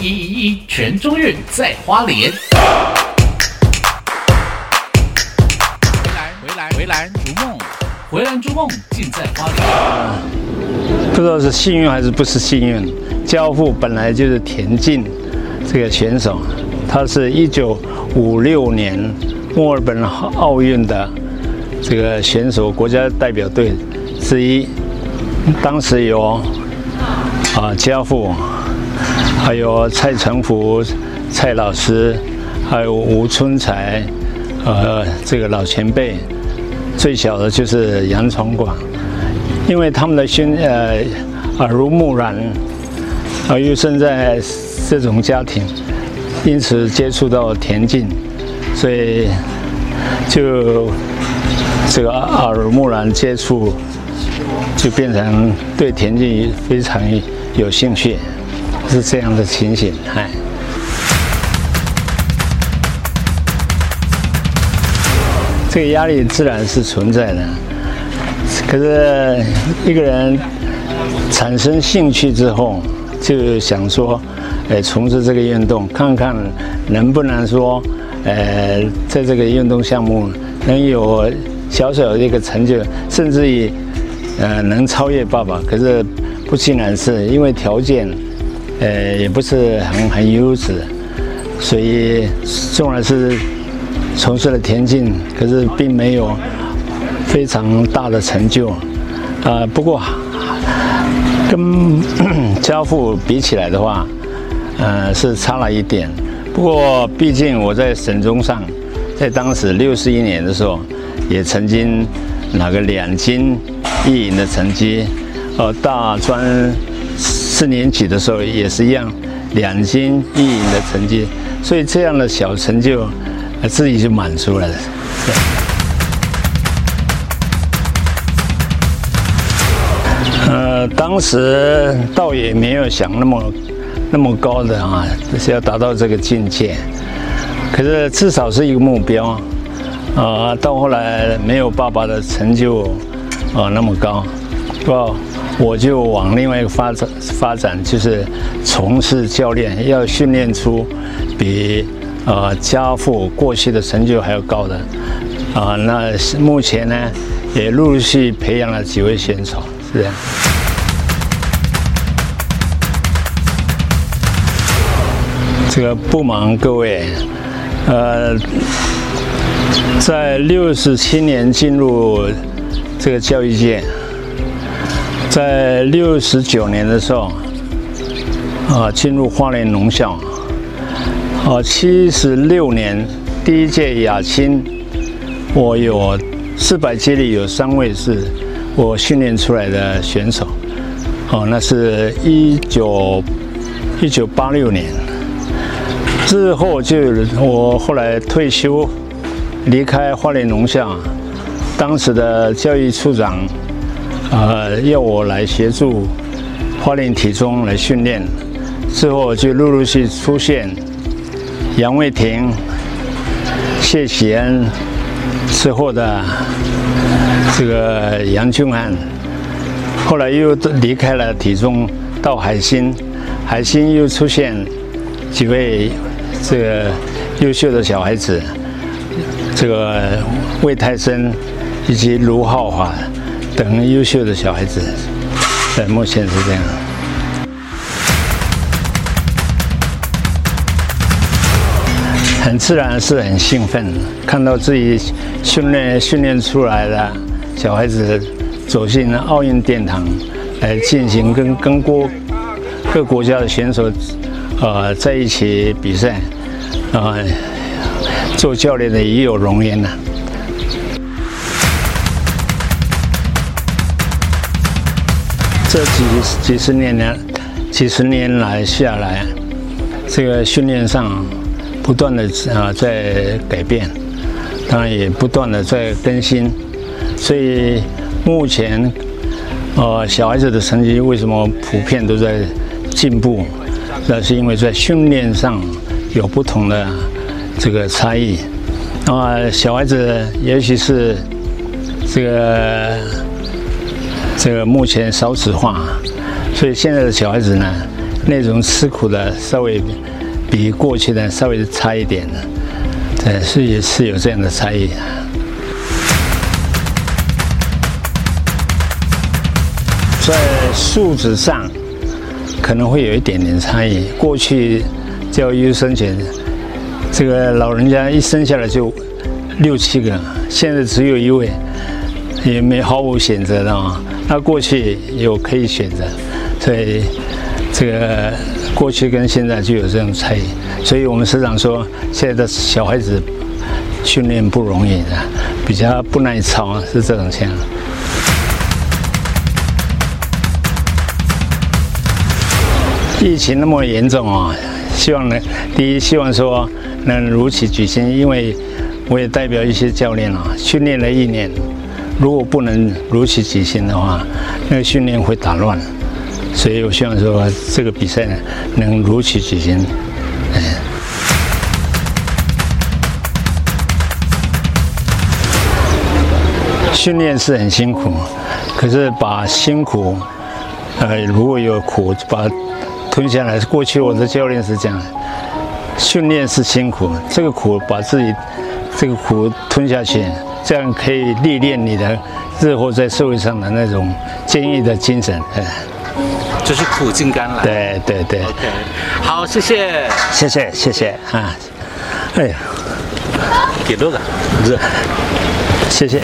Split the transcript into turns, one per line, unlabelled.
一一一全中运在花莲。回来回来回来逐梦，回来逐梦尽在花莲。
不知道是幸运还是不是幸运，教父本来就是田径这个选手，他是一九五六年墨尔本奥运的这个选手，国家代表队之一。当时有啊教父，还有蔡成福、蔡老师，还有吴春才，呃，这个老前辈。最小的就是杨传广，因为他们的心呃耳濡目染，啊，又生在这种家庭，因此接触到田径，所以就这个耳濡目染接触，就变成对田径非常有兴趣，是这样的情形，哎。这个压力自然是存在的，可是一个人产生兴趣之后，就想说，呃，从事这个运动，看看能不能说，呃，在这个运动项目能有小小的一个成就，甚至于，呃，能超越爸爸。可是不尽然是因为条件，呃，也不是很很优质，所以纵然是。从事了田径，可是并没有非常大的成就，啊，不过跟 家父比起来的话，呃，是差了一点。不过毕竟我在省中上，在当时六十一年的时候，也曾经拿个两金一银的成绩，呃，大专四年级的时候也是一样，两金一银的成绩，所以这样的小成就。自己就满足了。呃，当时倒也没有想那么那么高的啊，就是要达到这个境界。可是至少是一个目标。啊，到后来没有爸爸的成就啊那么高，不，我就往另外一个发展发展，就是从事教练，要训练出比。呃，家父过去的成就还要高的，啊、呃，那目前呢，也陆续培养了几位选手，是这样。这个不瞒各位，呃，在六十七年进入这个教育界，在六十九年的时候，啊、进入花莲农校。啊，七十六年第一届亚青，我有四百接力有三位是我训练出来的选手。哦，那是一九一九八六年之后就有人我后来退休离开花莲农校，当时的教育处长呃要我来协助花莲体中来训练，之后就陆陆续续出现。杨卫廷、谢喜恩之后的这个杨俊汉，后来又离开了体中，到海星，海星又出现几位这个优秀的小孩子，这个魏泰森以及卢浩华等优秀的小孩子，在目前是这样。很自然是很兴奋，看到自己训练训练出来的小孩子走进奥运殿堂，来进行跟跟国各国家的选手，呃，在一起比赛，啊、呃，做教练的也有荣焉呐。这几几十年来，几十年来下来，这个训练上。不断的啊在改变，当然也不断的在更新，所以目前，呃小孩子的成绩为什么普遍都在进步？那是因为在训练上有不同的这个差异。那么小孩子尤其是这个这个目前少子化，所以现在的小孩子呢，那种吃苦的稍微比过去的稍微差一点的，对，是也是有这样的差异。在素质上可能会有一点点差异。过去教育生前，这个老人家一生下来就六七个，现在只有一位，也没毫无选择的啊。那过去有可以选择，所以这个过去跟现在就有这种差异。所以我们师长说，现在的小孩子训练不容易的，比较不耐操，是这种情况。疫情那么严重啊，希望能，第一希望说能如期举行，因为我也代表一些教练啊，训练了一年，如果不能如期举行的话，那个训练会打乱，所以我希望说这个比赛呢能如期举行。嗯，训练是很辛苦，可是把辛苦，呃，如果有苦，把吞下来，过去我的教练是这样，训练是辛苦，这个苦把自己这个苦吞下去，这样可以历练你的日后在社会上的那种坚毅的精神。
就是苦尽甘来。
对对对。
OK，好，谢谢，
谢谢谢谢啊，哎呀，
给多少？
是，谢谢。